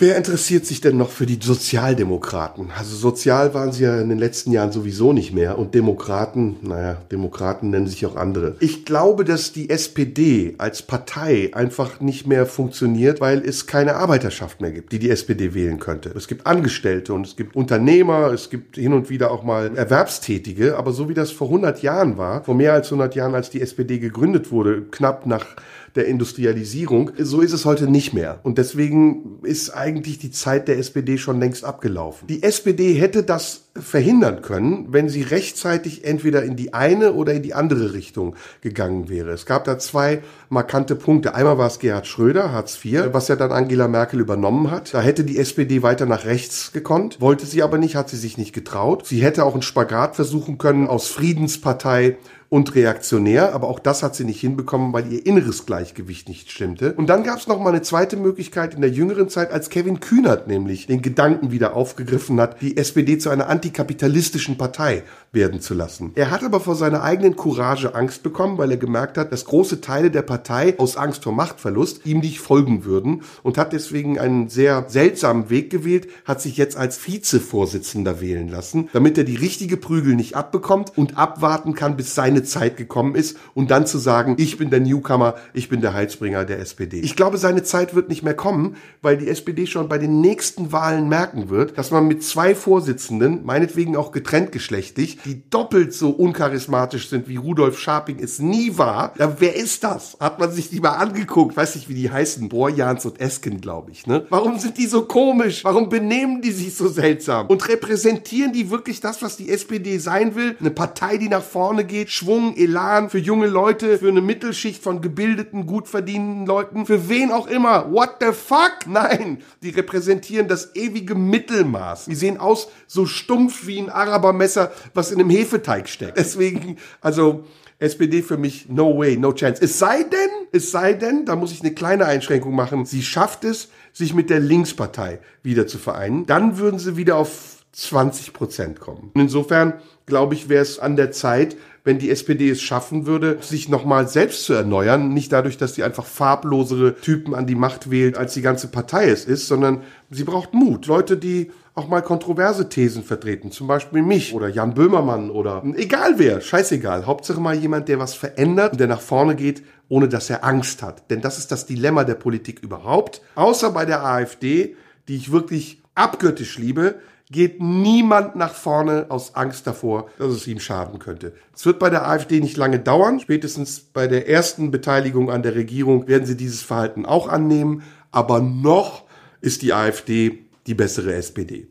Wer interessiert sich denn noch für die Sozialdemokraten? Also sozial waren sie ja in den letzten Jahren sowieso nicht mehr und Demokraten, naja, Demokraten nennen sich auch andere. Ich glaube, dass die SPD als Partei einfach nicht mehr funktioniert, weil es keine Arbeiterschaft mehr gibt, die die SPD wählen könnte. Es gibt Angestellte und es gibt Unternehmer, es gibt hin und wieder auch mal Erwerbstätige, aber so wie das vor 100 Jahren war, vor mehr als 100 Jahren, als die SPD gegründet wurde, knapp nach der Industrialisierung. So ist es heute nicht mehr. Und deswegen ist eigentlich die Zeit der SPD schon längst abgelaufen. Die SPD hätte das verhindern können, wenn sie rechtzeitig entweder in die eine oder in die andere Richtung gegangen wäre. Es gab da zwei markante Punkte. Einmal war es Gerhard Schröder, Hartz IV, was ja dann Angela Merkel übernommen hat. Da hätte die SPD weiter nach rechts gekonnt, wollte sie aber nicht, hat sie sich nicht getraut. Sie hätte auch einen Spagat versuchen können aus Friedenspartei und reaktionär, aber auch das hat sie nicht hinbekommen, weil ihr inneres Gleichgewicht nicht stimmte. Und dann gab es noch mal eine zweite Möglichkeit in der jüngeren Zeit, als Kevin Kühnert nämlich den Gedanken wieder aufgegriffen hat, die SPD zu einer antikapitalistischen Partei werden zu lassen. Er hat aber vor seiner eigenen Courage Angst bekommen, weil er gemerkt hat, dass große Teile der Partei aus Angst vor Machtverlust ihm nicht folgen würden und hat deswegen einen sehr seltsamen Weg gewählt, hat sich jetzt als Vizevorsitzender wählen lassen, damit er die richtige Prügel nicht abbekommt und abwarten kann, bis seine Zeit gekommen ist und dann zu sagen, ich bin der Newcomer, ich bin der Heilsbringer der SPD. Ich glaube, seine Zeit wird nicht mehr kommen, weil die SPD schon bei den nächsten Wahlen merken wird, dass man mit zwei Vorsitzenden, meinetwegen auch getrennt geschlechtlich, die doppelt so uncharismatisch sind wie Rudolf Scharping es nie war. Ja, wer ist das? Hat man sich die mal angeguckt? Weiß nicht, wie die heißen. Borjans und Esken, glaube ich. Ne? Warum sind die so komisch? Warum benehmen die sich so seltsam? Und repräsentieren die wirklich das, was die SPD sein will? Eine Partei, die nach vorne geht, Schwung, Elan für junge Leute, für eine Mittelschicht von gebildeten, gut verdienenden Leuten, für wen auch immer. What the fuck? Nein, die repräsentieren das ewige Mittelmaß. Die sehen aus so stumpf wie ein Arabermesser, was in einem Hefeteig steckt. Deswegen, also SPD für mich no way, no chance. Es sei denn, es sei denn, da muss ich eine kleine Einschränkung machen. Sie schafft es, sich mit der Linkspartei wieder zu vereinen. Dann würden sie wieder auf 20 Prozent kommen. insofern glaube ich, wäre es an der Zeit, wenn die SPD es schaffen würde, sich nochmal selbst zu erneuern. Nicht dadurch, dass sie einfach farblosere Typen an die Macht wählt, als die ganze Partei es ist, sondern sie braucht Mut. Leute, die auch mal kontroverse Thesen vertreten. Zum Beispiel mich oder Jan Böhmermann oder egal wer, scheißegal. Hauptsache mal jemand, der was verändert und der nach vorne geht, ohne dass er Angst hat. Denn das ist das Dilemma der Politik überhaupt. Außer bei der AfD, die ich wirklich abgöttisch liebe, geht niemand nach vorne aus Angst davor, dass es ihm schaden könnte. Es wird bei der AfD nicht lange dauern. Spätestens bei der ersten Beteiligung an der Regierung werden sie dieses Verhalten auch annehmen. Aber noch ist die AfD die bessere SPD.